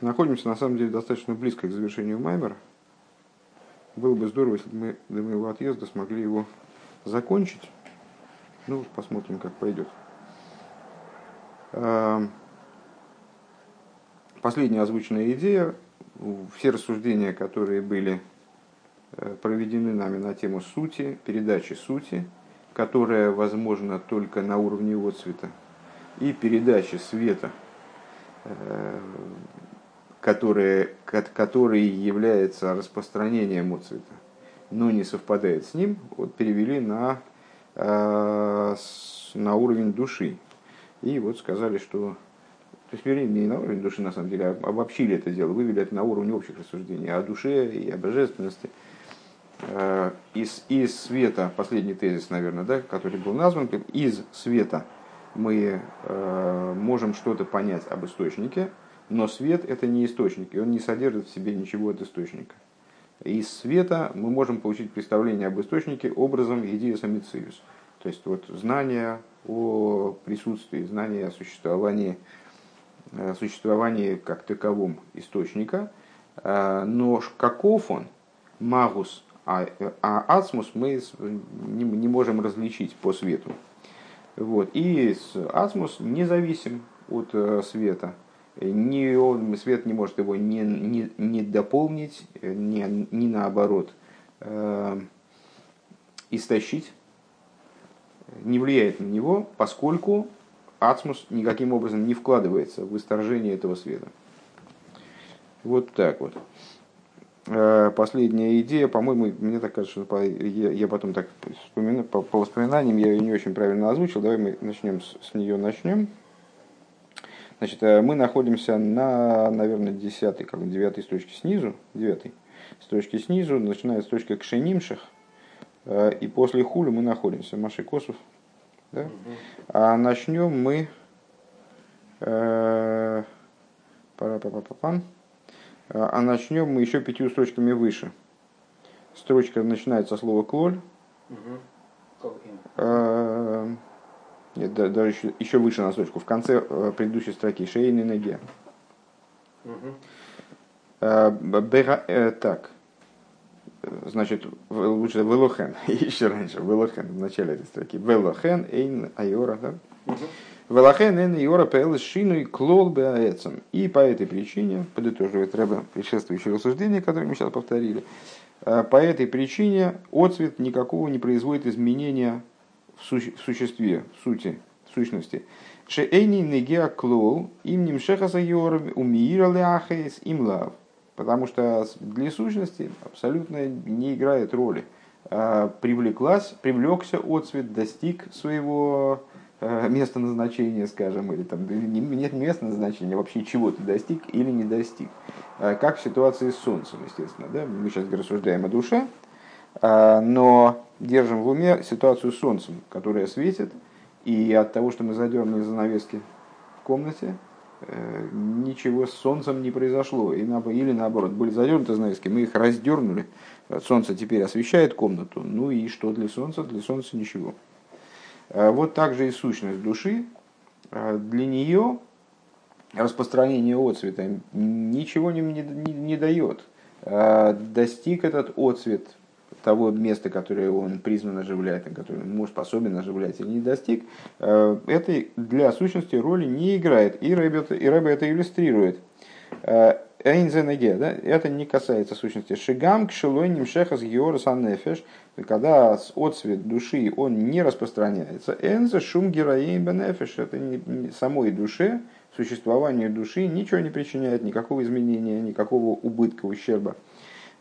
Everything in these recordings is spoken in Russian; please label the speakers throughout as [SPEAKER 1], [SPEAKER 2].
[SPEAKER 1] Находимся, на самом деле, достаточно близко к завершению Маймера. Было бы здорово, если бы мы до моего отъезда смогли его закончить. Ну, посмотрим, как пойдет. Эм, последняя озвученная идея. Все рассуждения, которые были э, проведены нами на тему сути, передачи сути, которая возможна только на уровне отцвета, и передачи света, которая, который является распространением отцвета, но не совпадает с ним, вот перевели на, э, на уровень души. И вот сказали, что то есть, вернее, не на уровень души, на самом деле, а обобщили это дело, вывели это на уровень общих рассуждений о душе и о божественности. Э, из, из света, последний тезис, наверное, да, который был назван, из света мы э, можем что-то понять об источнике, но свет это не источник, и он не содержит в себе ничего от источника. Из света мы можем получить представление об источнике образом идеи самициус. То есть вот знание о присутствии, знание о существовании, о существовании как таковом источника. Э, но каков он, магус, а, а ацмус мы не, не можем различить по свету. Вот. И ацмус независим от э, света ни он, свет не может его не, не, не дополнить, не, не наоборот э, истощить, не влияет на него, поскольку ацмус никаким образом не вкладывается в исторжение этого света. Вот так вот. Э, последняя идея, по-моему, мне так кажется, что я, потом так по, по воспоминаниям я ее не очень правильно озвучил. Давай мы начнем с нее начнем. Значит, э, мы находимся на, наверное, десятой, как девятой строчке снизу, девятой строчке снизу, начиная с точки Кшенимших, э, и после хули мы находимся, Маши Косов. Да? А начнем мы э, пара па па па а начнем мы еще пятью строчками выше. Строчка начинается со слова клоль. Угу. Нет, даже еще, еще выше на строчку, в конце э, предыдущей строки, шейный ноге. Э, так, значит, лучше велохен, еще раньше, велохен, в начале этой строки. Велохен, эйн айора, да? Велохен, эйн айора, пэл шину и клол беаэцем. И по этой причине, подытоживает Рэбе предшествующее рассуждение, которое мы сейчас повторили, э, по этой причине отцвет никакого не производит изменения в, суще, в существе, в сути, в сущности. Шеэйни негеа клоу им нимшехаса йорм умиира ляхейс им лав. Потому что для сущности абсолютно не играет роли. А, привлеклась, привлекся отцвет, достиг своего а, места назначения, скажем, или там нет места назначения, вообще чего ты достиг или не достиг. А, как в ситуации с Солнцем, естественно. Да? Мы сейчас рассуждаем о душе, но держим в уме ситуацию с Солнцем, которое светит, и от того, что мы задернули занавески в комнате, э, ничего с Солнцем не произошло. Или наоборот, были задернуты занавески, мы их раздернули, Солнце теперь освещает комнату, ну и что для Солнца? Для Солнца ничего. Э, вот также и сущность души, э, для нее распространение отцвета ничего не, не, не дает. Достиг этот отцвет того места, которое он призван оживлять, на которое он способен оживлять или не достиг, э, это для сущности роли не играет. И Рэбе, и Рэбе это иллюстрирует. Э, Эйнзенеге, да, это не касается сущности. Шигам к шелойним шехас георас анефеш, когда отцвет души он не распространяется. Энзе шум героин бенефеш, это не, самой душе, существованию души ничего не причиняет, никакого изменения, никакого убытка, ущерба.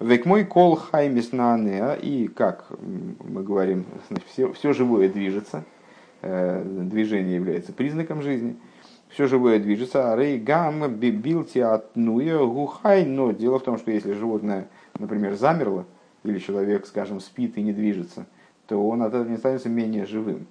[SPEAKER 1] Век мой кол хаймис на и как мы говорим, значит, все, все живое движется, э, движение является признаком жизни, все живое движется, а рей гам билти от гухай, но дело в том, что если животное, например, замерло, или человек, скажем, спит и не движется, то он от этого не становится менее живым.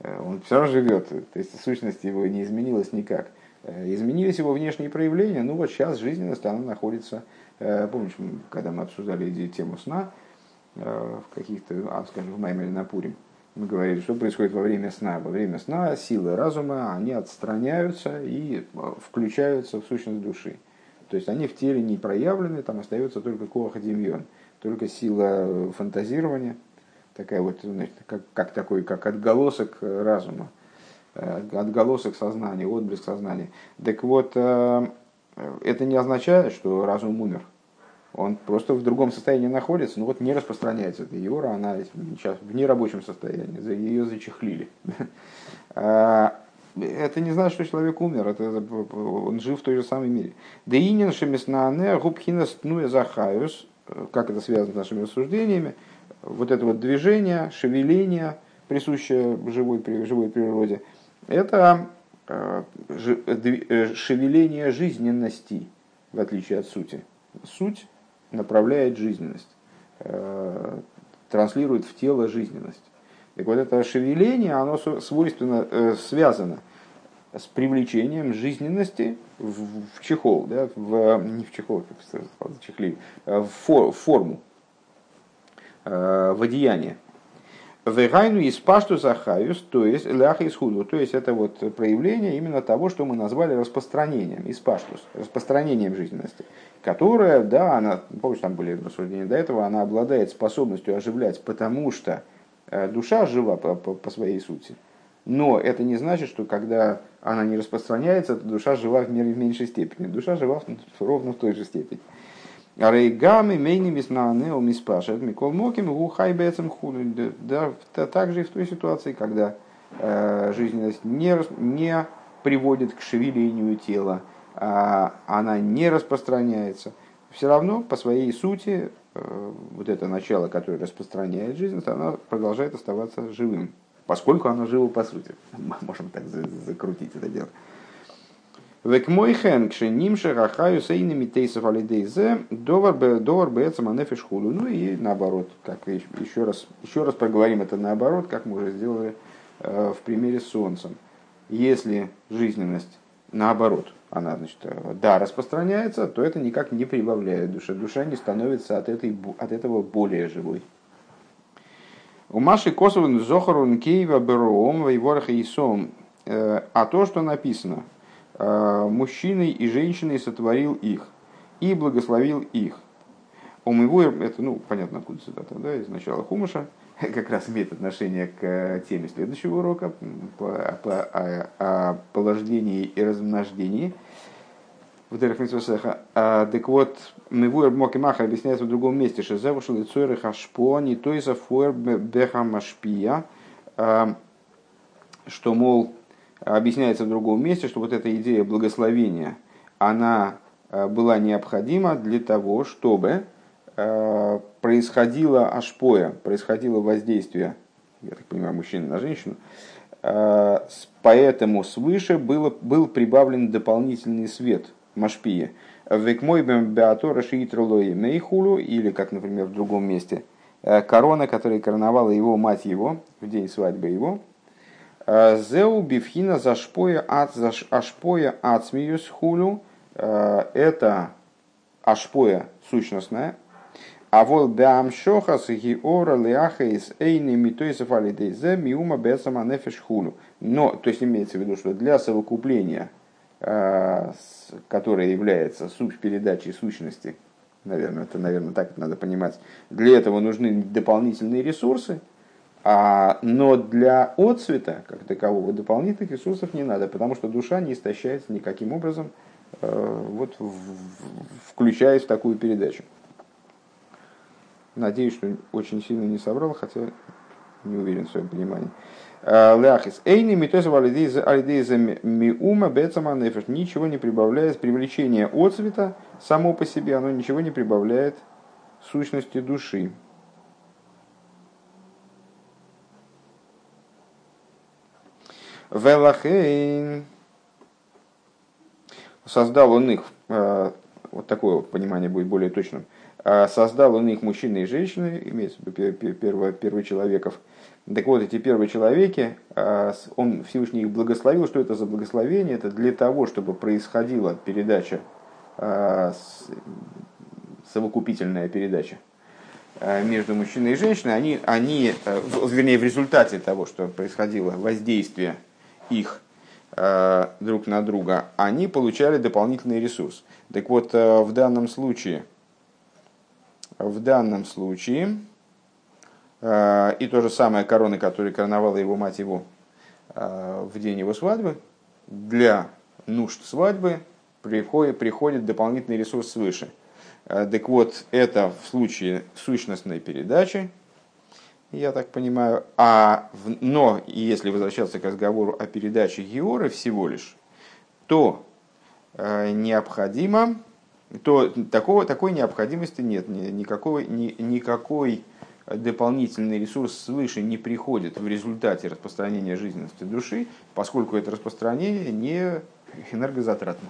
[SPEAKER 1] Э, он все равно живет, то есть сущность его не изменилась никак. Э, изменились его внешние проявления, ну вот сейчас жизненность она находится помнишь, когда мы обсуждали тему сна, э, в каких-то, а, скажем, в Маймере на Пурим, мы говорили, что происходит во время сна. Во время сна силы разума, они отстраняются и э, включаются в сущность души. То есть они в теле не проявлены, там остается только коаха демьон, только сила фантазирования, такая вот, значит, как, как такой, как отголосок разума, э, отголосок сознания, отблеск сознания. Так вот, э, это не означает, что разум умер. Он просто в другом состоянии находится, но вот не распространяется. эта Иора, она сейчас в нерабочем состоянии, ее зачехлили. А, это не значит, что человек умер, это, он жив в той же самой мире. Да инин шемиснане губхина стнуя захаюс, как это связано с нашими рассуждениями, вот это вот движение, шевеление, присущее живой, живой природе, это э, э, шевеление жизненности, в отличие от сути. Суть направляет жизненность, э, транслирует в тело жизненность. Так вот это шевеление, оно свойственно, э, связано с привлечением жизненности в, в чехол, да, в, не в чехол, в чехли, в, фор, в форму, э, в одеяние. Вегайну из пашту захаюс, то есть ляха из худу, то есть это вот проявление именно того, что мы назвали распространением, из паштус, распространением жизненности, которая, да, она, помнишь, там были рассуждения до этого, она обладает способностью оживлять, потому что э, душа жива по, по, по своей сути. Но это не значит, что когда она не распространяется, то душа жива в меньшей степени. Душа жива ровно в той же степени. Рейгами мейни миснанео миспашет микол моким гухай бецем худу. Да, также и в той ситуации, когда э, жизненность не, не приводит к шевелению тела, а она не распространяется, все равно по своей сути э, вот это начало, которое распространяет жизнь, она продолжает оставаться живым, поскольку оно живо по сути. Можем так закрутить это дело. Век мой хен кшенимше рахаю сейнами тейсов алидейзе довар бэцам анефиш худу. Ну и наоборот, как еще раз, еще раз проговорим это наоборот, как мы уже сделали э, в примере с солнцем. Если жизненность наоборот, она, значит, э, да, распространяется, то это никак не прибавляет душе. Душа не становится от, этой, от этого более живой. У Маши Косовын Зохарун Кейва Бероом Вейворха Исом. Э, а то, что написано – мужчиной и женщиной сотворил их и благословил их. Умывуер, это, ну, понятно, откуда цитата, да, из начала Хумыша, как раз имеет отношение к э, теме следующего урока по, по, о, о положении и размнождении в. А, так вот, Мивуэр Мокимаха объясняется в другом месте, что завышел и цойры хашпо, не из фуэр бехамашпия, а, что, мол, объясняется в другом месте, что вот эта идея благословения, она э, была необходима для того, чтобы э, происходило ашпоя, происходило воздействие, я так понимаю, мужчины на женщину, э, поэтому свыше было, был прибавлен дополнительный свет машпия. Век мой беатора шиитролои мейхулу, или, как, например, в другом месте, корона, которая короновала его мать его в день свадьбы его, Зеу бифхина зашпоя от ашпоя смеюс хулю. Э, это ашпоя сущностная. А вот бям шохас гиора леахейс эйни митойсов алидейзе миума бесама нефеш хулю. Но, то есть имеется в виду, что для совокупления, э, которое является суть передачей сущности, наверное, это, наверное, так надо понимать, для этого нужны дополнительные ресурсы, а, но для отцвета, как такового, дополнительных ресурсов не надо, потому что душа не истощается никаким образом, э, вот, в, включаясь в такую передачу. Надеюсь, что очень сильно не собрал, хотя не уверен в своем понимании. Э, Ляхис. Эйни миума бецама нефеш. Ничего не прибавляет. Привлечение отцвета само по себе, оно ничего не прибавляет сущности души. Велахейн создал он их, э, вот такое понимание будет более точным, э, создал он их мужчины и женщины, имеется в виду перво, первочеловеков. Так вот, эти первые человеки, э, он Всевышний их благословил. Что это за благословение? Это для того, чтобы происходила передача, совокупительная передача между мужчиной и женщиной. Они, они, вернее, в результате того, что происходило воздействие их друг на друга, они получали дополнительный ресурс. Так вот, в данном случае, в данном случае, и то же самое короны, которой короновала его мать его в день его свадьбы, для нужд свадьбы приходит, приходит дополнительный ресурс свыше. Так вот, это в случае сущностной передачи, я так понимаю. А, но если возвращаться к разговору о передаче Георы всего лишь, то э, необходимо, то такого, такой необходимости нет, никакого, ни, никакой дополнительный ресурс свыше не приходит в результате распространения жизненности души, поскольку это распространение не энергозатратно.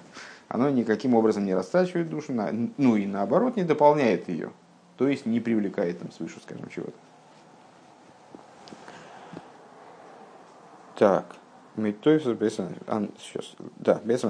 [SPEAKER 1] Оно никаким образом не растрачивает душу, ну и наоборот не дополняет ее, то есть не привлекает там свыше, скажем, чего-то. Так. Митойфс сейчас. Да, без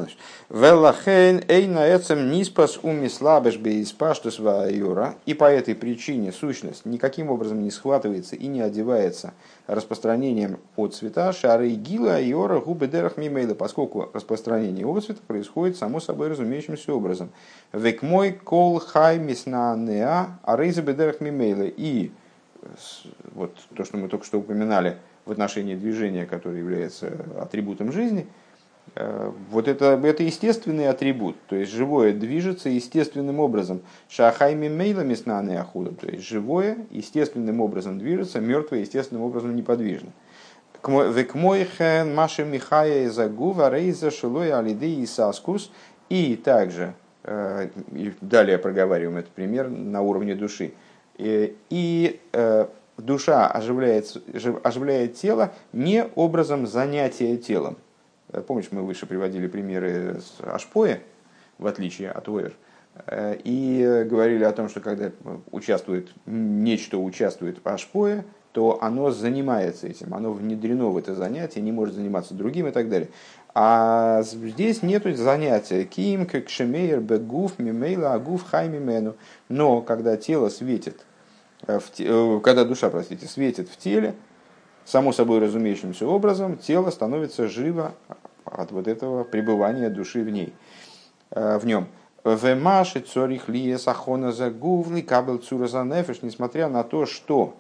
[SPEAKER 1] Веллахейн эйна эцем ниспас умислабеш бейспаштус юра. И по этой причине сущность никаким образом не схватывается и не одевается распространением от цвета шары гила иора губы дерах мимейла, поскольку распространение от цвета происходит само собой разумеющимся образом. Век мой кол хай мисна неа арейза бедерах мимейла. И вот то, что мы только что упоминали – в отношении движения, которое является атрибутом жизни, э, вот это, это естественный атрибут, то есть живое движется естественным образом. Шахайми мейлами снаны ахуда, то есть живое естественным образом движется, мертвое естественным образом неподвижно. Векмойхен Маши Михая из Агува Рейза Шилой Алиды и Саскус. И также, э, далее проговариваем этот пример на уровне души. Э, и душа оживляет, оживляет тело не образом занятия телом. Э, помнишь, мы выше приводили примеры с Ашпоя, в отличие от Ойер, э, и говорили о том, что когда участвует, нечто участвует в Ашпое, то оно занимается этим, оно внедрено в это занятие, не может заниматься другим и так далее. А здесь нет занятия. Ким, как шемейер, бегуф, мимейла, агуф, хаймимену. Но когда тело светит в, э, когда душа, простите, светит в теле, само собой разумеющимся образом, тело становится живо от вот этого пребывания души в ней, э, в нем. Вемаши цорих лие сахона за гувли кабел цураза нефеш, несмотря на то, что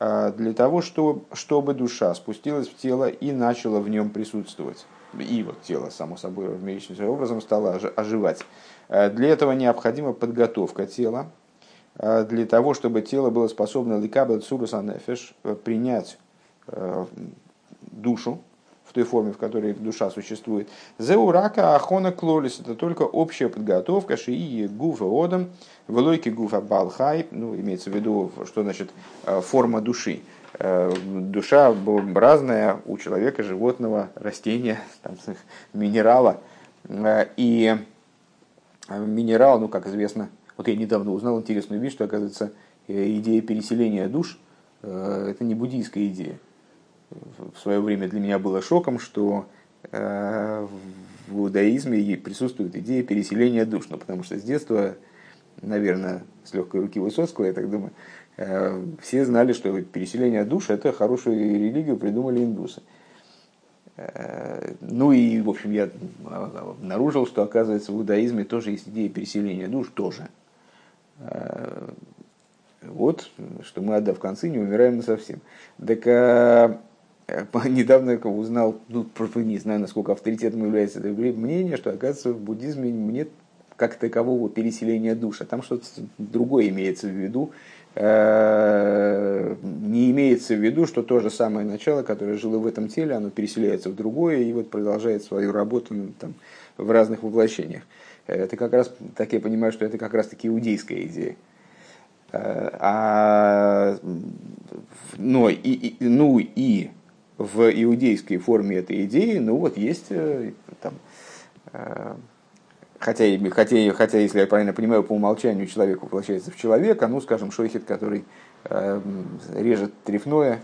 [SPEAKER 1] для того, что, чтобы душа спустилась в тело и начала в нем присутствовать. И вот тело, само собой, разумеющимся образом стало оживать. Для этого необходима подготовка тела, Э, для того, чтобы тело было способно ликабл цурус анефеш э, принять э, душу в той форме, в которой душа существует. Зеурака ахона клолис это только общая подготовка шии гуфа одам, велойки гуфа балхай, ну, имеется в виду, что значит форма души. Душа разная у человека, животного, растения, там, минерала. И минерал, ну, как известно, вот я недавно узнал интересную вещь, что, оказывается, э, идея переселения душ э, – это не буддийская идея. В свое время для меня было шоком, что э, в иудаизме присутствует идея переселения душ, ну, потому что с детства, наверное, с легкой руки Высоцкого, я так думаю, все знали, что переселение душ – это хорошую религию придумали индусы. Ну и, в общем, я обнаружил, что, оказывается, в иудаизме тоже есть идея переселения душ, тоже – вот, что мы, отдав концы, не умираем совсем. Так а, недавно узнал, ну, не знаю, насколько авторитетом является это мнение, что, оказывается, в буддизме нет как такового переселения душа. Там что-то другое имеется в виду. Э, не имеется в виду, что то же самое начало, которое жило в этом теле, оно переселяется в другое и вот продолжает свою работу там, в разных воплощениях. Это как раз, так я понимаю, что это как раз таки иудейская идея. Э, а, но и, и, ну и в иудейской форме этой идеи, ну вот есть э, там, э, хотя, хотя, хотя, если я правильно понимаю, по умолчанию человек воплощается в человека, ну, скажем, шойхет, который режет трефное,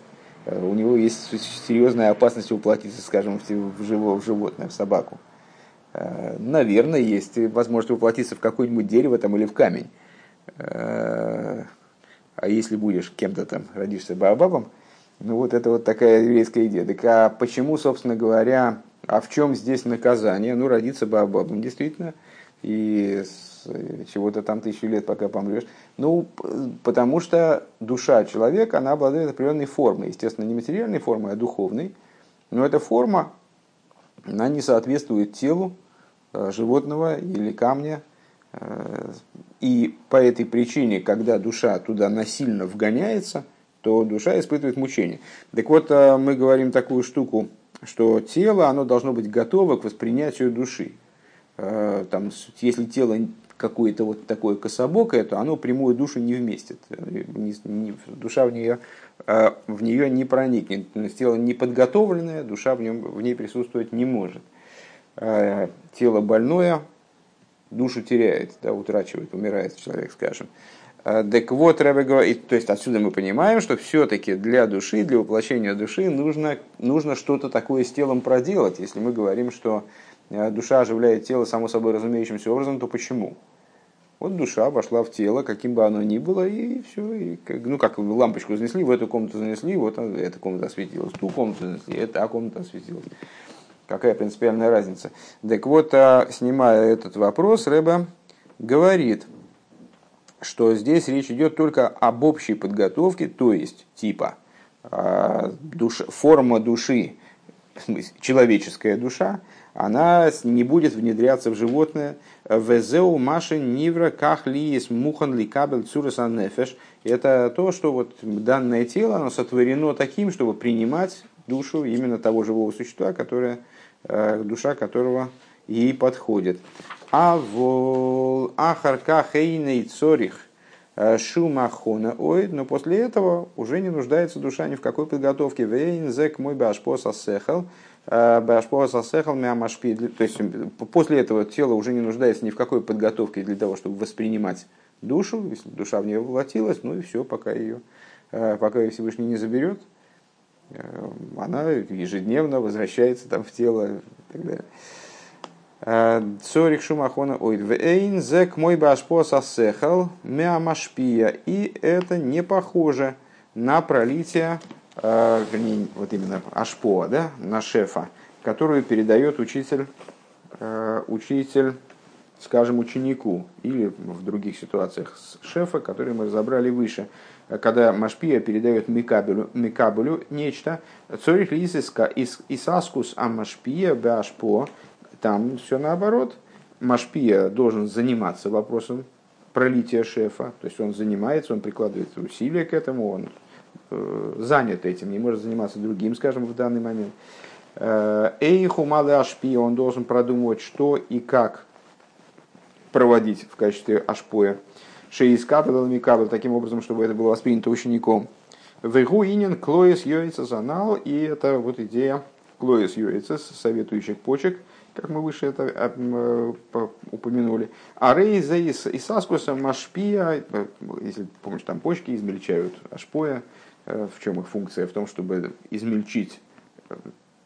[SPEAKER 1] у него есть серьезная опасность воплотиться, скажем, в, живо, в животное, в собаку. Наверное, есть возможность воплотиться в какое-нибудь дерево там, или в камень. А если будешь кем-то там, родишься баобабом, ну вот это вот такая еврейская идея. Так а почему, собственно говоря, А в чем здесь наказание? Ну, родиться бабабом, действительно, и чего-то там тысячу лет, пока помрешь. Ну, потому что душа человека, она обладает определенной формой. Естественно, не материальной формой, а духовной. Но эта форма, она не соответствует телу э, животного или камня. Э, и по этой причине, когда душа туда насильно вгоняется, то душа испытывает мучение. Так вот, э, мы говорим такую штуку, что тело, оно должно быть готово к воспринятию души. Там, если тело какое-то вот такое кособокое, то оно прямую душу не вместит. Душа в нее, э, в нее не проникнет. Тело не подготовленное, душа в, нем, в ней присутствовать не может. Э, тело больное, душу теряет, да, утрачивает, умирает человек, скажем. Так вот, Рэбе говорит, то есть отсюда мы понимаем, что все-таки для души, для воплощения души нужно, нужно что-то такое с телом проделать. Если мы говорим, что душа оживляет тело само собой разумеющимся образом, то почему? Вот душа вошла в тело, каким бы оно ни было, и все. И, ну, как лампочку занесли, в эту комнату занесли, вот эта комната осветилась, ту комнату занесли, эта комната осветилась. Какая принципиальная разница? Так вот, а, снимая этот вопрос, Рэба говорит, что здесь речь идет только об общей подготовке, то есть типа а, душ, форма души, человеческая душа, она не будет внедряться в животное. Везеу маши нивра кахлиес мухан ли кабель цураса нефеш. Это то, что вот данное тело, оно сотворено таким, чтобы принимать душу именно того живого существа, которое, душа которого ей подходит. А в ахарка хейней цорих э, шумахона оид, но после этого уже не нуждается душа ни в какой подготовке. Вейн зек мой башпоса сехал, Башпоаса сехал миамашпи. То есть после этого тело уже не нуждается ни в какой подготовке для того, чтобы воспринимать душу. Если душа в нее воплотилась, ну и все, пока ее, э, пока ее Всевышний не заберет, э, она ежедневно возвращается там в тело и так далее. Э, Цорих шумахона ойд вейн зек мой башпоса сехал миамашпия. И это не похоже на пролитие э, вот именно Ашпоа, да, на шефа, которую передает учитель, э, учитель, скажем, ученику, или в других ситуациях шефа, которые мы разобрали выше, когда Машпия передает Микабелю, Микабелю нечто, Цорих Лисиска Исаскус а Машпия Башпо, там все наоборот, Машпия должен заниматься вопросом пролития шефа, то есть он занимается, он прикладывает усилия к этому, он Э, занят этим, не может заниматься другим, скажем, в данный момент. Э, Эйху малы ашпи, он должен продумывать, что и как проводить в качестве ашпоя. Шеис капелами кабель, таким образом, чтобы это было воспринято учеником. Вегу инин клоис йоица занал, и это вот идея клоис йоица, советующих почек, как мы выше это э, упомянули. А рейза и саскуса машпия, если помнишь, там почки измельчают ашпоя, Э, в чем их функция? В том, чтобы измельчить э,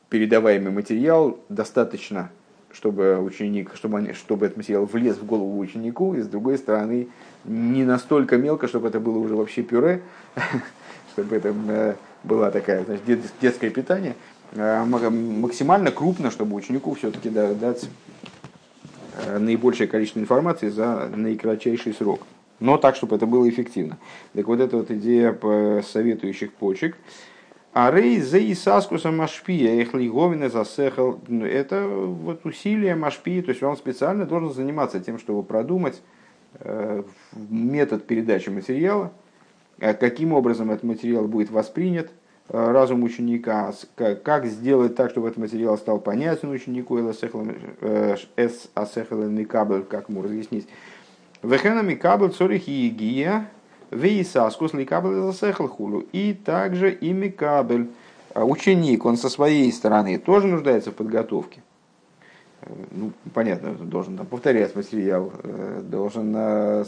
[SPEAKER 1] передаваемый материал достаточно, чтобы ученик, чтобы, они, чтобы этот материал влез в голову ученику, и с другой стороны не настолько мелко, чтобы это было уже вообще пюре, чтобы это э, была такая детское питание, а максимально крупно, чтобы ученику все-таки дать наибольшее количество информации за наикратчайший срок но так, чтобы это было эффективно. Так вот эта вот идея советующих почек. А рей за Исаскуса Машпия, их лиговина засехал, ну, это вот усилие Машпии, то есть он специально должен заниматься тем, чтобы продумать э, метод передачи материала, э, каким образом этот материал будет воспринят э, разум ученика, как сделать так, чтобы этот материал стал понятен ученику, асехал как ему разъяснить, Вехенами кабл цорих и гия, вейсаскус ликабель засехал хулу. И также и Микабель, а ученик, он со своей стороны тоже нуждается в подготовке. Э, ну, понятно, должен там, повторять материал, э, должен э,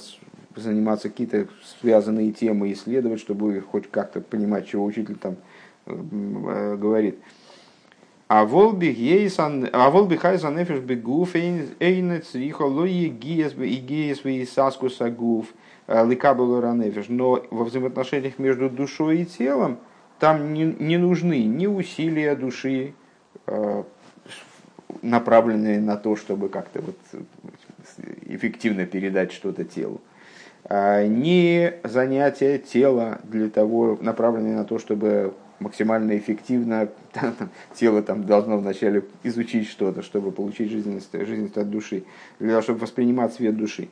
[SPEAKER 1] заниматься какие-то связанные темы, исследовать, чтобы хоть как-то понимать, чего учитель там говорит. А волби гейсан, а волби хайсан нефиш бегуф эйнец рихо лои гиес и гиес и саскуса гуф ликабелу ранефиш. Но во взаимоотношениях между душой и телом там не, не нужны ни усилия души, э, направленные на то, чтобы как-то вот эффективно передать что-то телу. А, не занятия тела для того, направленные на то, чтобы максимально эффективно тело там должно вначале изучить что-то, чтобы получить жизненность, жизненность от души, для того, чтобы воспринимать свет души.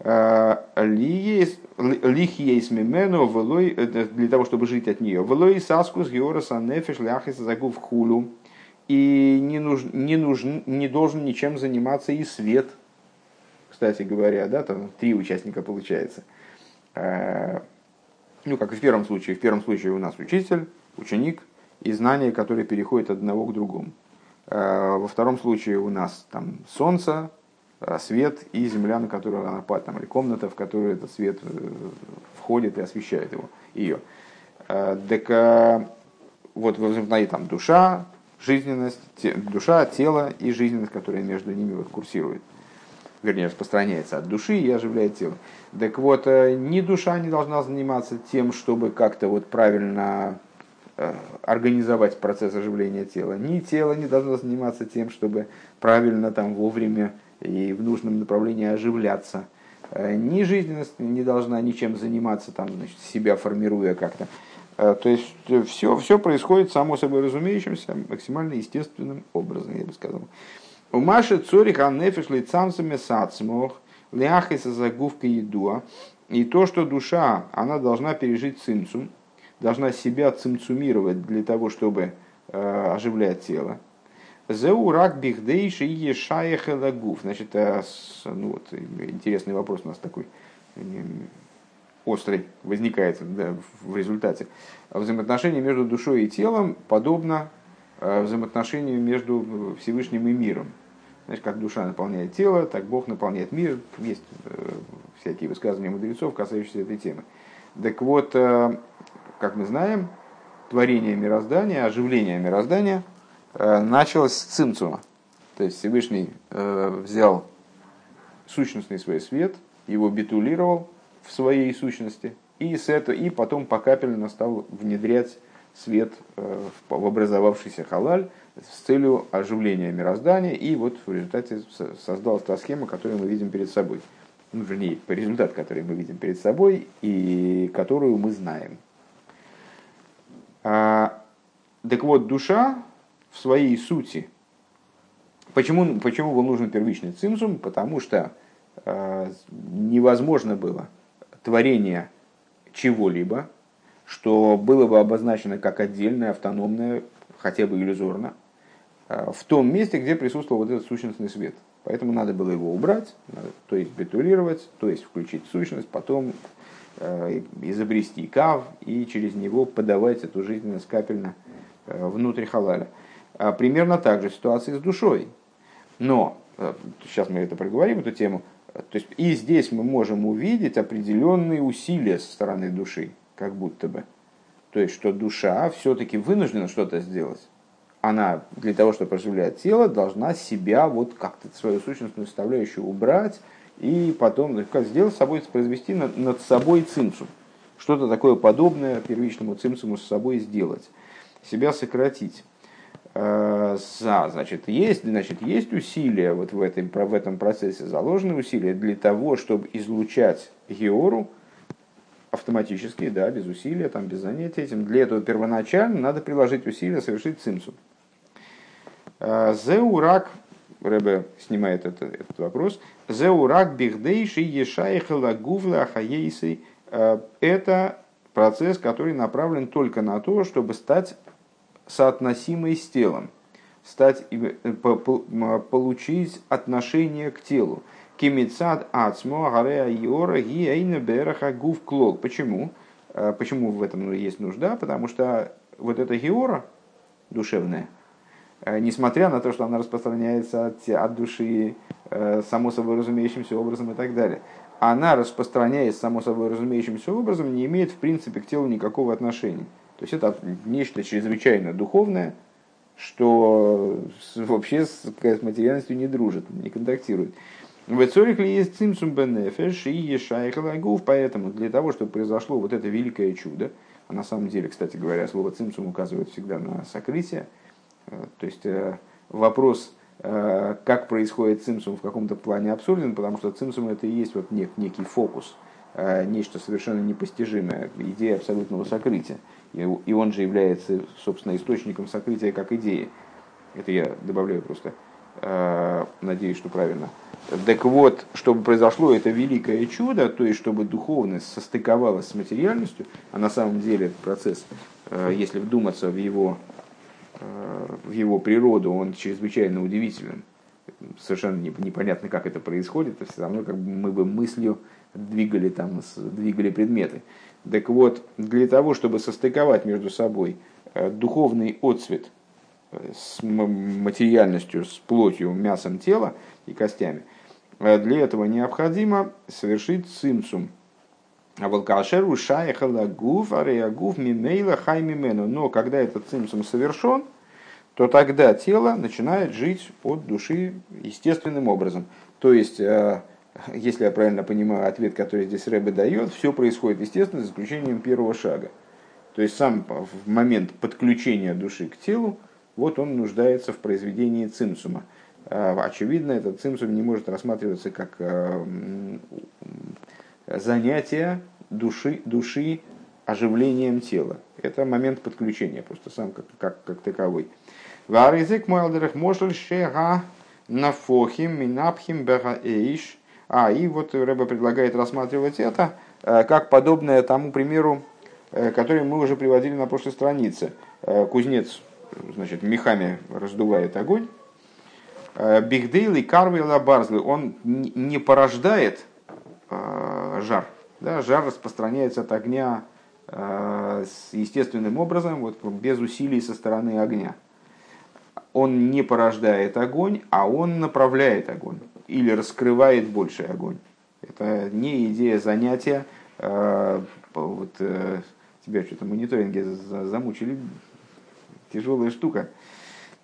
[SPEAKER 1] А, лих есть мимену, э, для того, чтобы жить от нее. Велой саскус геораса нефиш ляхис загув хулю. И не, нужен, не, нужен, не должен ничем заниматься и свет – кстати говоря, да, там три участника получается. Э, ну, как и в первом случае. В первом случае у нас учитель, ученик и знания, которые переходят от одного к другому. Э, во втором случае у нас там солнце, э, свет и земля, на которую она падает, там, или комната, в которую этот свет входит и освещает его, ее. Так вот возникает там душа, жизненность, душа, тело и жизненность, которая между ними вот курсирует вернее, распространяется от души и оживляет тело. Так вот, э, ни душа не должна заниматься тем, чтобы как-то вот правильно э, организовать процесс оживления тела, ни тело не должно заниматься тем, чтобы правильно там вовремя и в нужном направлении оживляться. Э, ни жизненность не должна ничем заниматься, там, значит, себя формируя как-то. То есть все, все происходит само собой разумеющимся, максимально естественным образом, я бы сказал. У Маши Цорих Аннефиш лицамсами сацмох, ляхиса загувка едуа. И то, что душа, она должна пережить цимцум, должна себя цимцумировать для того, чтобы э, оживлять тело. Зеурак бихдейши ешаехелагуф. Значит, э, ну вот, интересный вопрос у нас такой острый возникает да, в результате. Взаимоотношение между душой и телом подобно э, взаимоотношению между Всевышним и миром. Знаешь, как душа наполняет тело, так Бог наполняет мир. Есть э, всякие высказывания мудрецов, касающиеся этой темы. Так вот, э, как мы знаем, творение мироздания, оживление мироздания э, началось с цимцума. То есть Всевышний взял сущностный свой свет, его битулировал в своей сущности, и, с этого, и потом покапельно стал внедрять свет в образовавшийся халаль, с целью оживления мироздания, и вот в результате создалась та схема, которую мы видим перед собой. Ну, вернее, результат, который мы видим перед собой и которую мы знаем. А, так вот, душа в своей сути, почему, почему был нужен первичный цимсум? Потому что а, невозможно было творение чего-либо, что было бы обозначено как отдельное, автономное, хотя бы иллюзорно, Э, в том месте, где присутствовал вот этот сущностный свет. Поэтому надо было его убрать, то есть битулировать, то есть включить сущность, потом э, изобрести кав и через него подавать эту жизненность капельно э, внутрь халаля. А примерно так же ситуация с душой. Но, сейчас мы это проговорим, эту тему, то есть и здесь мы можем увидеть определенные усилия со стороны души, как будто бы. То есть, что душа все-таки вынуждена что-то сделать она для того, чтобы оживлять тело, должна себя вот как-то свою сущностную составляющую убрать и потом ну, как сделать собой, произвести над, над собой цимсум. Что-то такое подобное первичному цимсуму с собой сделать. Себя сократить. Э, за, значит, есть, значит, есть усилия вот в, этом, в этом процессе, заложены усилия для того, чтобы излучать геору автоматически, да, без усилия, там, без занятия этим. Для этого первоначально надо приложить усилия, совершить цимсум. Зеурак, Рэбе снимает это, этот вопрос, Зеурак бихдейши ешайхала гувла ахаейсы. Э, это процесс, который направлен только на то, чтобы стать соотносимой с телом, стать, э, получить отношение к телу. Кимицад ацмо гареа йора гиэйна бераха гув клол. Почему? Э, почему в этом есть нужда? Потому что вот эта геора душевная, Э, несмотря на то, что она распространяется от, от души само собой разумеющимся образом и так далее. Она, распространяясь само собой разумеющимся образом, не имеет в принципе к телу никакого отношения. То есть это нечто чрезвычайно духовное, что вообще с, с материальностью не дружит, не контактирует. В Цорих ли есть цимсум бенефеш и ешайхалагув, поэтому для того, чтобы произошло вот это великое чудо, а на самом деле, кстати говоря, слово цимсум указывает всегда на сокрытие, Э, то есть э, вопрос как происходит цимсум в каком-то плане абсурден, потому что цимсум это и есть вот нек, некий фокус, нечто совершенно непостижимое, идея абсолютного сокрытия. И он же является, собственно, источником сокрытия как идеи. Это я добавляю просто, надеюсь, что правильно. Так вот, чтобы произошло это великое чудо, то есть чтобы духовность состыковалась с материальностью, а на самом деле этот процесс, если вдуматься в его в его природу, он чрезвычайно удивителен. Совершенно непонятно, как это происходит, все равно как бы мы бы мыслью двигали, там, двигали предметы. Так вот, для того, чтобы состыковать между собой э, духовный отцвет э, с материальностью, с плотью, мясом тела и костями, э, для этого необходимо совершить цимсум. А волкашеру шайхала гуф, ареагуф мимейла хай мимену. Но когда этот цимсум совершен, то тогда тело начинает жить от души естественным образом. То есть, если я правильно понимаю ответ, который здесь Рэбе дает, все происходит естественно, за исключением первого шага. То есть сам в момент подключения души к телу, вот он нуждается в произведении цимсума. Э, очевидно, этот цимсум не может рассматриваться как э, занятие души, души оживлением тела. Это момент подключения, просто сам как, как, как таковой. Варизик Муэлдерах Мошель Шега Нафохим Минапхим Бега Эйш. А, и вот Рэба предлагает рассматривать это э, как подобное тому примеру, э, который мы уже приводили на прошлой странице. Э, кузнец, значит, мехами раздувает огонь. Бигдейл и Карвела Барзлы, он не порождает жар. Да, жар распространяется от огня естественным образом, вот, без усилий со стороны огня он не порождает огонь, а он направляет огонь или раскрывает больший огонь. Это не идея занятия. Э, вот, э, тебя что-то мониторинге замучили. Тяжелая штука.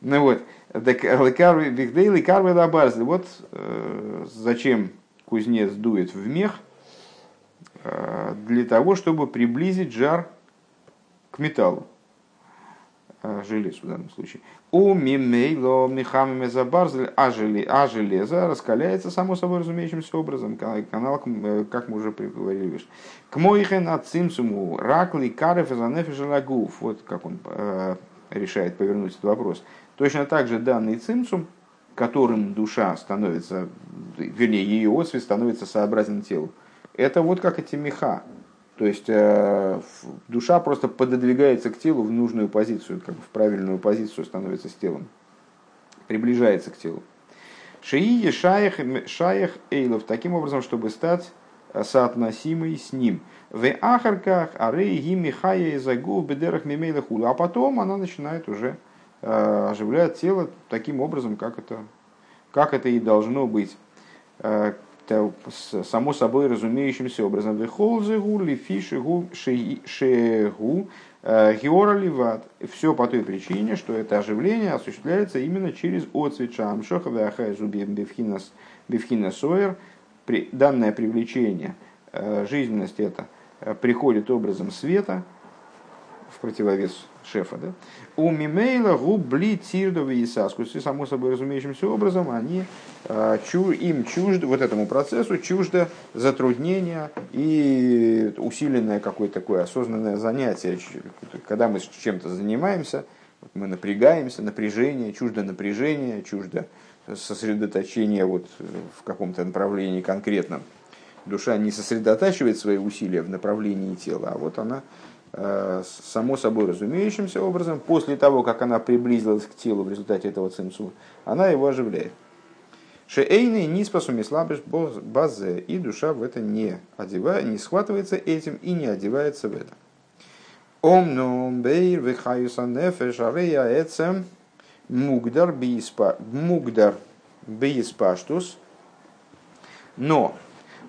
[SPEAKER 1] Ну вот, Бигдейл Карвы Лабарзли. Вот э, зачем кузнец дует в мех? Для того, чтобы приблизить жар к металлу. Э, железу в данном случае. У мимейло михамами забарзли, а, а железо раскаляется само собой разумеющимся образом. Канал, э, как мы уже говорили выше. К моихен от цимсуму ракли карев из лагуф. Вот как он э, решает повернуть этот вопрос. Точно так же данный цимсум, которым душа становится, вернее, ее отсвет становится сообразен телу. Это вот как эти меха, то есть э, душа просто пододвигается к телу в нужную позицию, как бы в правильную позицию становится с телом, приближается к телу. Шии шаях, шаях эйлов, таким образом, чтобы стать э, соотносимой с ним. В ахарках арей ги михая загу бедерах мимейла. А потом она начинает уже э, оживлять тело таким образом, как это, как это и должно быть само собой разумеющимся образом. Вехолзегу, лифишигу, шегу, э, геора. Все по той причине, что это оживление осуществляется именно через отцвет шамшоха вяхайзу бифхина сойер. Данное привлечение, э, жизненность это э, приходит образом света, противовес шефа, да, у Мимейла губли тирдовы и саскусы, само собой разумеющимся образом, они, а, им чуждо, вот этому процессу чуждо затруднения и усиленное какое-то такое осознанное занятие. Когда мы чем-то занимаемся, мы напрягаемся, напряжение, чуждо напряжение, чуждо сосредоточение вот в каком-то направлении конкретном. Душа не сосредотачивает свои усилия в направлении тела, а вот она Э, само собой разумеющимся образом, после того, как она приблизилась к телу в результате этого цимсу, она его оживляет. Шеэйный не спасуми слабыш базе, и душа в это не одевает, не схватывается этим и не одевается в это. Омнум бейр вихаюса нефеш арея эцем мугдар мугдар бейспаштус. Но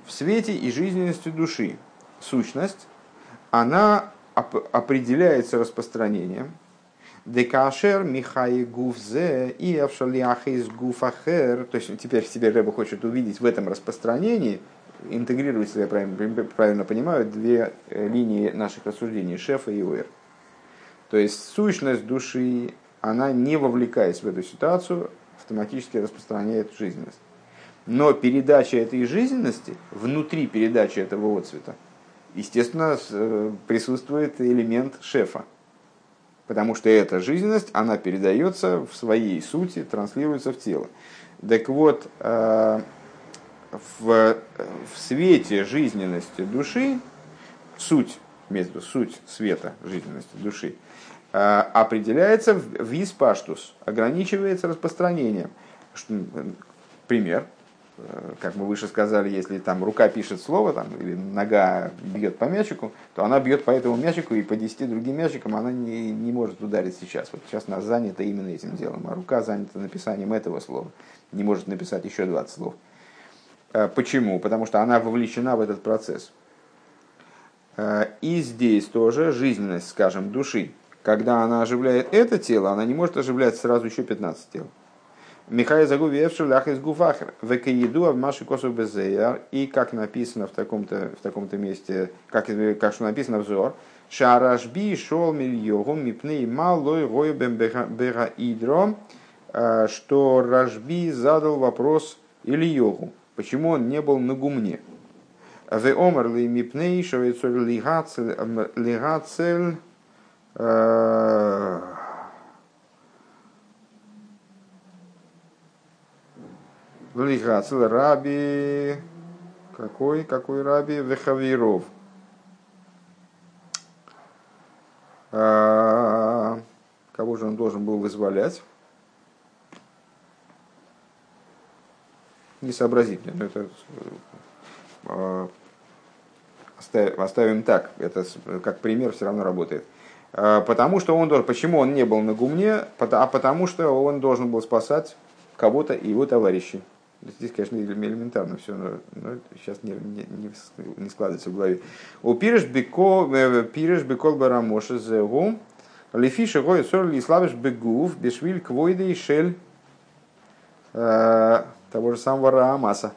[SPEAKER 1] в свете и жизненности души сущность, она определяется распространением. Декашер Михай Гуфзе и Авшалиахис Гуфахер. То есть теперь себе Рэба хочет увидеть в этом распространении, интегрировать, если я правильно, правильно понимаю, две э, линии наших рассуждений, шефа и уэр. То есть сущность души, она не вовлекаясь в эту ситуацию, автоматически распространяет жизненность. Но передача этой жизненности, внутри передачи этого отцвета, естественно, э, присутствует элемент шефа. Потому что эта жизненность, она передается в своей сути, транслируется в тело. Так вот, э, в, в свете жизненности души, суть, между суть света жизненности души, э, определяется в испаштус, ограничивается распространением. Пример – Э, как мы выше сказали, если там рука пишет слово там, или нога бьет по мячику, то она бьет по этому мячику и по 10 другим мячикам она не, не может ударить сейчас. Вот сейчас она занята именно этим делом, а рука занята написанием этого слова, не может написать еще 20 слов. Э, почему? Потому что она вовлечена в этот процесс. Э, и здесь тоже жизненность, скажем, души. Когда она оживляет это тело, она не может оживлять сразу еще 15 тел. Михаил Загуви Эвшелях из Гуфахр. Векаеду Авмаши Косу Безеяр. И как написано в таком-то, в таком-то месте, как, как что написано в Зор, Шарашби шел мильогу мипней малой гою бера идро, что Рашби задал вопрос Ильогу, почему он не был на гумне. В омер ли мипней шавецоль лигацель Лихацел Раби... Какой? Какой Раби? Вехавиров. А, кого же он должен был вызволять? Не сообразить мне, но это а, оставим так, это как пример все равно работает. А, потому что он должен, почему он не был на гумне, а потому что он должен был спасать кого-то и его товарищей. Здесь, конечно, элементарно все, но, но сейчас не, не, не складывается в голове. У бекол э, бекол барамоша зегу лефиша гой сор ли славиш бегув бешвиль квойды и шель э, того же самого Раамаса.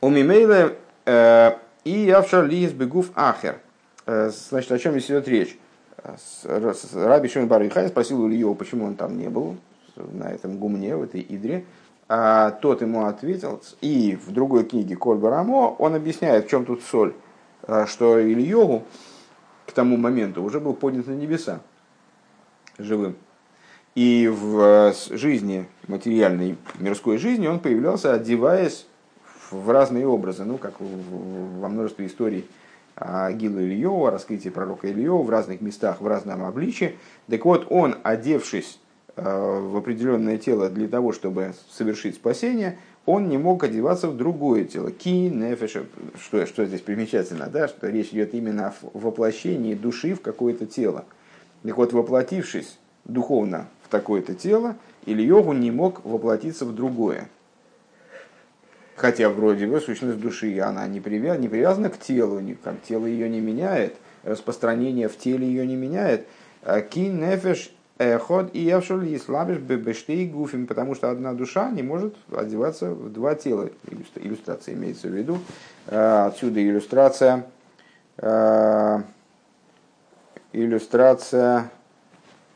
[SPEAKER 1] У мимейла э, и явшар ли бегув ахер. Значит, о чем здесь идет речь? Раби Шимон Барихай спросил у Ильева, почему он там не был, на этом гумне, в этой идре. А тот ему ответил, и в другой книге Коль Барамо он объясняет, в чем тут соль, а, что Ильогу к тому моменту уже был поднят на небеса живым. И в э, жизни, материальной мирской жизни, он появлялся, одеваясь в разные образы, ну, как во множестве историй Гилу Ильева, раскрытие пророка Ильева в разных местах, в разном обличии. Так вот, он, одевшись в определенное тело для того, чтобы совершить спасение, он не мог одеваться в другое тело. Ки, нефеш, что, что здесь примечательно, да, что речь идет именно о воплощении души в какое-то тело. Так вот, воплотившись духовно в такое-то тело, Ильогу не мог воплотиться в другое. Хотя вроде бы сущность души, она не, привяз, не привязана к телу, как тело ее не меняет, распространение в теле ее не меняет. А ки, нефеш, Ход и Евшуль и слабишь бештей гуфим, потому что одна душа не может одеваться в два тела. Иллюстрация имеется в виду. Э, отсюда иллюстрация, э, иллюстрация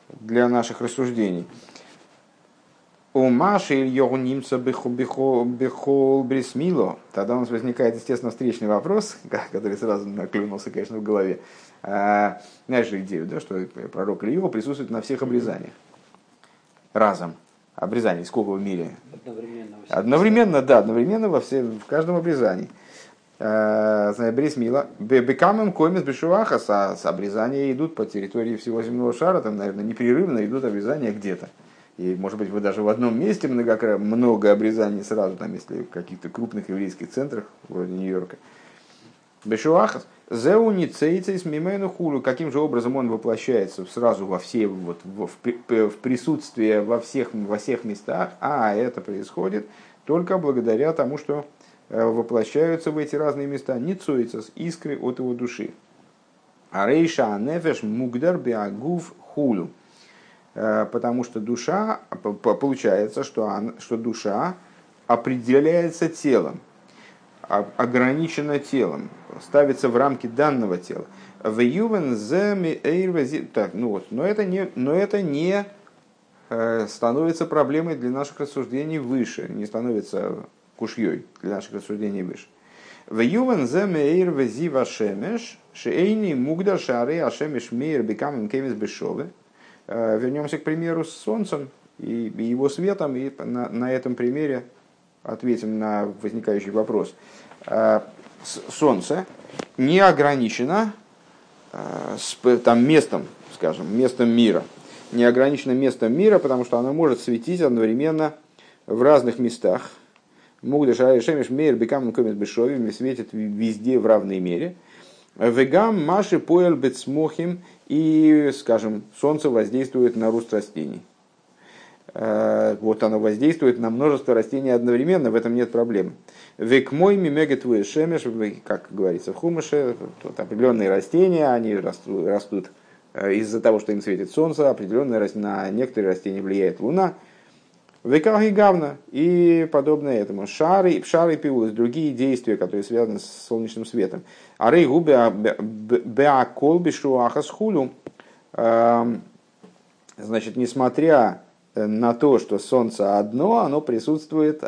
[SPEAKER 1] для наших рассуждений. У Маши Ильёгу немца бехол брисмило. Тогда у нас возникает, естественно, встречный вопрос, который сразу наклюнулся, конечно, в голове. А, знаешь же идею, да, что пророк Ильева присутствует на всех обрезаниях. Разом. Обрезаний сколько в мире? Одновременно. Одновременно, да, одновременно во все, в каждом обрезании. А, знаю, Брисмила. Бекамем комис бешуахас, а обрезания идут по территории всего земного шара, там, наверное, непрерывно идут обрезания где-то. И, может быть, вы даже в одном месте много, много обрезаний сразу, там, если в каких-то крупных еврейских центрах, вроде Нью-Йорка. Бешуахас. Зеуни цейцейс мимену хулю. Каким же образом он воплощается сразу во все, вот, в, в присутствие во всех, во всех местах, а это происходит только благодаря тому, что э, воплощаются в эти разные места ницуицас, искры от его души. А рейша нефеш мугдар биагув хулю. Э, потому что душа, получается, что, она, что душа определяется телом ограничено телом, ставится в рамки данного тела. Так, ну вот, но это не, но это не становится проблемой для наших рассуждений выше, не становится кушьей для наших рассуждений выше. В Ювен зе мейр в зива шемеш, шейни мугда шары ашемеш мейр бекамем кемис бешовы. Вернемся к примеру с солнцем и его светом, и на, на этом примере ответим на возникающий вопрос. Солнце не ограничено с там, местом, скажем, местом мира. Не ограничено местом мира, потому что оно может светить одновременно в разных местах, Мугда шары шемеш мейр бекам комит бешовим светит везде в равной мере. Вегам маши поэл бецмохим и, скажем, солнце воздействует на рост растений. Э, вот оно воздействует на множество растений одновременно, в этом нет проблем. Век мой мимегет шемеш, как говорится в хумыше, тут определенные растения, они растут, растут э, из-за того, что им светит солнце, определенные, на некоторые растения влияет луна – Векахи гавна и подобное этому. Шары, шары пиулы, другие действия, которые связаны с солнечным светом. Ары губе беакол бешуахас хулю. Эм, значит, несмотря на то, что солнце одно, оно присутствует,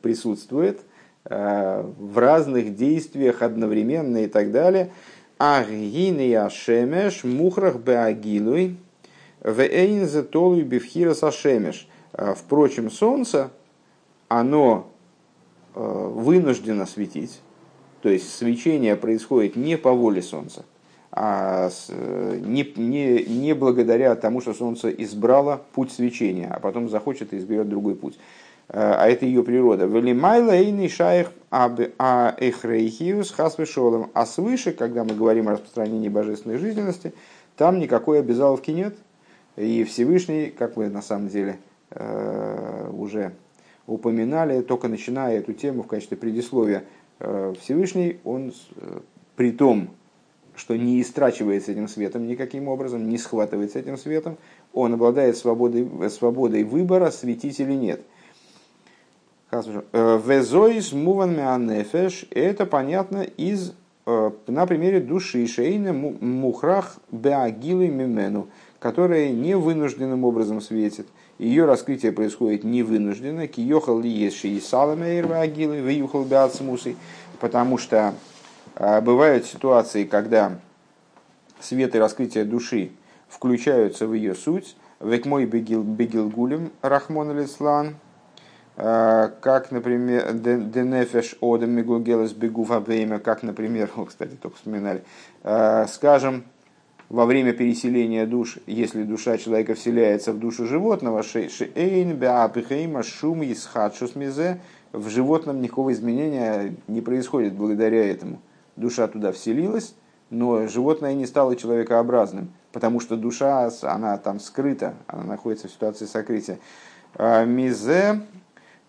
[SPEAKER 1] присутствует э, в разных действиях одновременно и так далее. Агиния шемеш мухрах беагилуй вейнзе толуй бифхира сашемеш. А, впрочем, Солнце, оно э, вынуждено светить, то есть свечение происходит не по воле Солнца, а э, не, не, не благодаря тому, что Солнце избрало путь свечения, а потом захочет и изберет другой путь. Э, а это ее природа. Велимайла эйный шаих а эхрейхиус. А свыше, когда мы говорим о распространении божественной жизненности, там никакой обязаловки нет. И Всевышний, как вы на самом деле Э, уже упоминали, только начиная эту тему в качестве предисловия, э, Всевышний, он э, при том, что не истрачивается этим светом никаким образом, не схватывается этим светом, он обладает свободой, свободой выбора, светить или нет. Везоис муван меанефеш, это понятно из, на примере души шейна мухрах беагилы мимену, которая не вынужденным образом светит – ее раскрытие происходит невынужденно, киехал ли есть и саламейр агилы, выюхал беацмусы, потому что а, бывают ситуации, когда свет и раскрытие души включаются в ее суть, век мой бегил, бегил гулем рахмон алислан, а, как, например, денефеш одам мигугелес бегу время, как, например, кстати, только вспоминали, а, скажем, во время переселения душ, если душа человека вселяется в душу животного, шейн беапихейма шум исхадшус в животном никакого изменения не происходит благодаря этому. Душа туда вселилась, но животное не стало человекообразным, потому что душа, она там скрыта, она находится в ситуации сокрытия. А, мизе,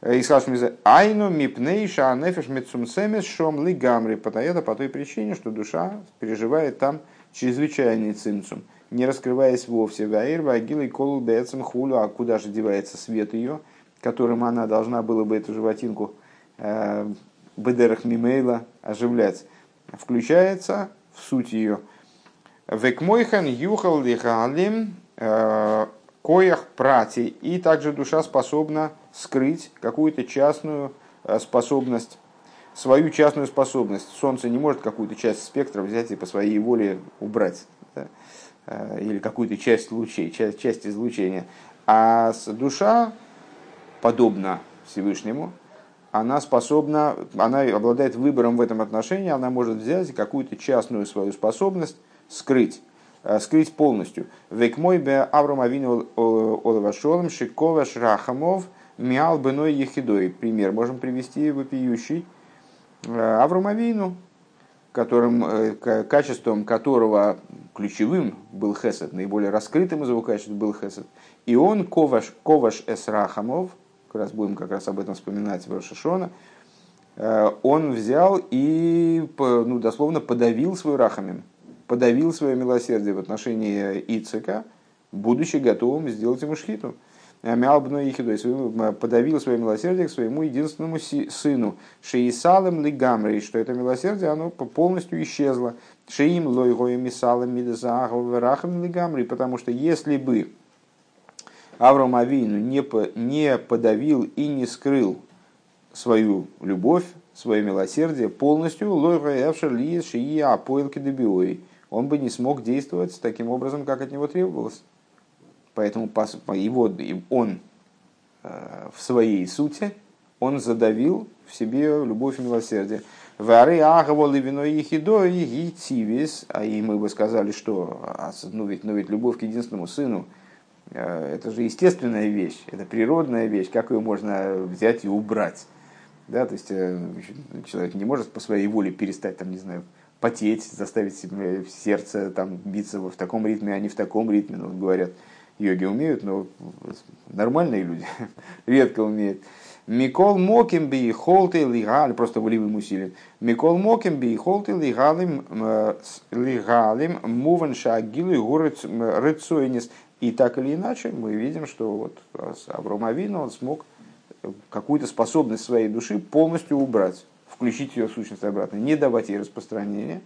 [SPEAKER 1] Исхаш мизе, айну мипнейша анефеш мецумсемес шом ли гамри, это по той причине, что душа переживает там чрезвычайный цимцум, не раскрываясь вовсе. Ваир, вагил и колу бецем хулю, а куда же девается свет ее, которым она должна была бы эту животинку э, бедерах мимейла оживлять, включается в суть ее. Векмойхан юхал лихалим э, коях прати. И также душа способна скрыть какую-то частную э, способность свою частную способность. Солнце не может какую-то часть спектра взять и по своей воле убрать. Да? Э, или какую-то часть лучей, часть, часть излучения. А душа, подобно Всевышнему, она способна, она обладает выбором в этом отношении, она может взять какую-то частную свою способность скрыть, э, скрыть полностью. Век мой бе Авром Авину Олавашолом Шикова Шрахамов Миал Беной Ехидой. Пример можем привести вопиющий Э, Авромавину, которым, э, качеством которого ключевым был Хесед, наиболее раскрытым из его качеств был Хесед. И он, Коваш, Коваш Эсрахамов, как раз будем как раз об этом вспоминать в Рошашона, э, он взял и ну, дословно подавил свой рахамин, подавил свое милосердие в отношении Ицека, будучи готовым сделать ему шхиту. Мялбну Ихидой, подавил свое милосердие к своему единственному сыну. Шеисалем лигамрей, что это милосердие, оно полностью исчезло. Шеим лойгоем мисалем мидазахов верахам лигамрей, потому что если бы Авраам Авину не, не подавил и не скрыл свою любовь, свое милосердие полностью, он бы не смог действовать таким образом, как от него требовалось. Поэтому его, он э, в своей сути, он задавил в себе любовь и милосердие. Вары аговол и вино и хидо и тивис, а и мы бы сказали, что а, ну ведь, ну ведь любовь к единственному сыну, э, это же естественная вещь, это природная вещь, как ее можно взять и убрать? Да, то есть э, человек не может по своей воле перестать, там, не знаю, потеть, заставить себе сердце там, биться в таком ритме, а не в таком ритме. Ну, говорят, йоги умеют, но нормальные люди редко умеют. Микол моким би холты лигалим, просто волевым усилием. Микол моким би холты лигалим лигалим муван горец рыцойнис. И так или иначе мы видим, что вот Авраам Авину он смог какую-то способность своей души полностью убрать, включить ее сущность обратно, не давать ей распространения.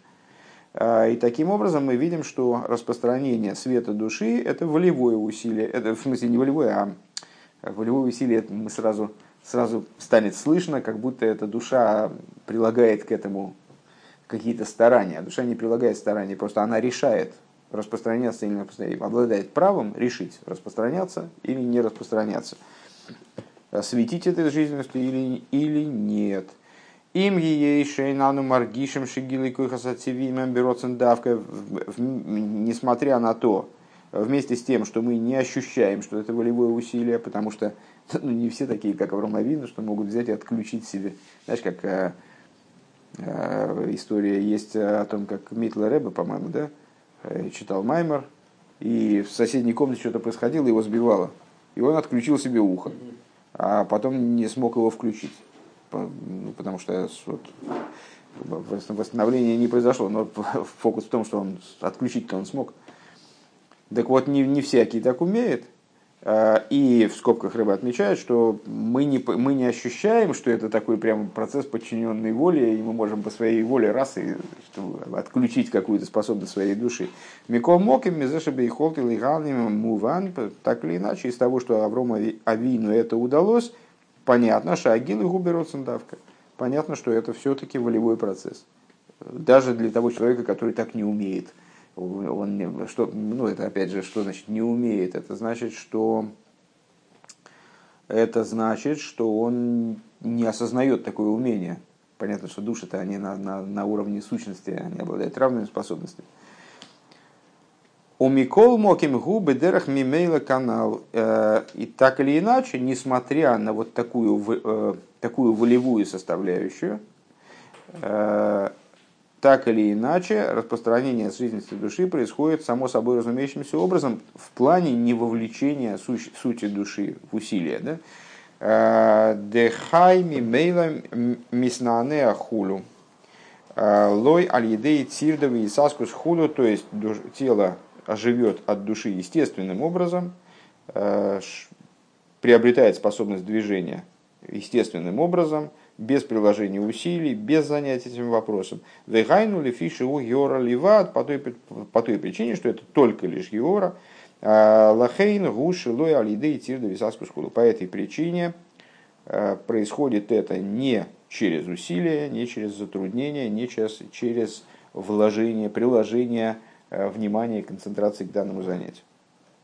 [SPEAKER 1] А, и таким образом мы видим, что распространение света души – это волевое усилие. Это в смысле не волевое, а волевое усилие мы сразу, сразу станет слышно, как будто эта душа прилагает к этому какие-то старания. Душа не прилагает старания, просто она решает распространяться или не распространяться, обладает правом решить, распространяться или не распространяться светить этой жизненностью или, или нет. Им ей шейнану маргишем шигилы кухасативимем бероцен давка, несмотря на то, вместе с тем, что мы не ощущаем, что это волевое усилие, потому что ну, не все такие, как Авраам что могут взять и отключить себе. Знаешь, как э, э, история есть о том, как Митла Рэбе, по-моему, да, э, читал Маймер, и в соседней комнате что-то происходило, его сбивало. И он отключил себе ухо а потом не смог его включить, потому что вот, восстановление не произошло, но фокус в том, что он отключить-то он смог. Так вот, не, не всякий так умеет, а, и в скобках рыба отмечает, что мы не, мы не ощущаем, что это такой прям процесс подчиненной воли, и мы можем по своей воле раз и отключить какую-то способность своей души. Микол Моким, Мизешебе и Холтил Муван, так или иначе, из того, что Аврома Авину это удалось, понятно, что Агил и Губер давка. Понятно, что это все-таки волевой процесс. Даже для того человека, который так не умеет – он, что, ну, это опять же, что значит не умеет? Это значит, что это значит, что он не осознает такое умение. Понятно, что души-то они на, на, на уровне сущности, они обладают равными способностями. У Микол Моким губы дерах мимейла канал. Э, и так или иначе, несмотря на вот такую, э, такую волевую составляющую, э, так или иначе, распространение жизненности души происходит само собой разумеющимся образом в плане невовлечения сути, сути души в усилия. Да? Дехайми мейла миснане ахулю. Э, лой аль-едей цирдовый и саскус хулю, то есть тело оживет от души естественным образом, э, приобретает способность движения естественным образом – без приложения усилий, без занятий этим вопросом. Вегайну ли фиши у Геора Ливат по той, по той причине, что это только лишь Геора. А, Лахейн гуши лой алиды и тирда висаску школу. По этой причине а, происходит это не через усилия, не через затруднения, не через, через вложение, приложение внимания и концентрации к данному занятию.